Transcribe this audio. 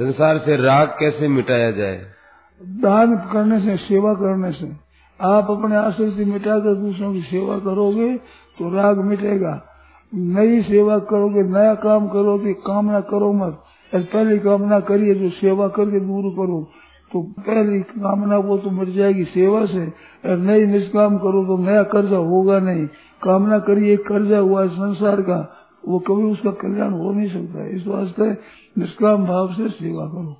संसार से राग कैसे मिटाया जाए? दान करने से, सेवा करने से। आप अपने आसक्ति मिटाकर दूसरों की सेवा करोगे तो राग मिटेगा। नई सेवा करोगे, नया काम करोगे, कामना करो मत। पहली कामना करिए, जो सेवा करके दूर करो। तो पहली कामना वो तो मिट जाएगी सेवा से। और नई निष्काम करो तो नया कर्जा होगा नहीं। कामना करिए, कर्जा हुआ संसार का। वो कभी उसका कल्याण हो नहीं सकता। इस वास्ते निष्काम भाव से सेवा करो।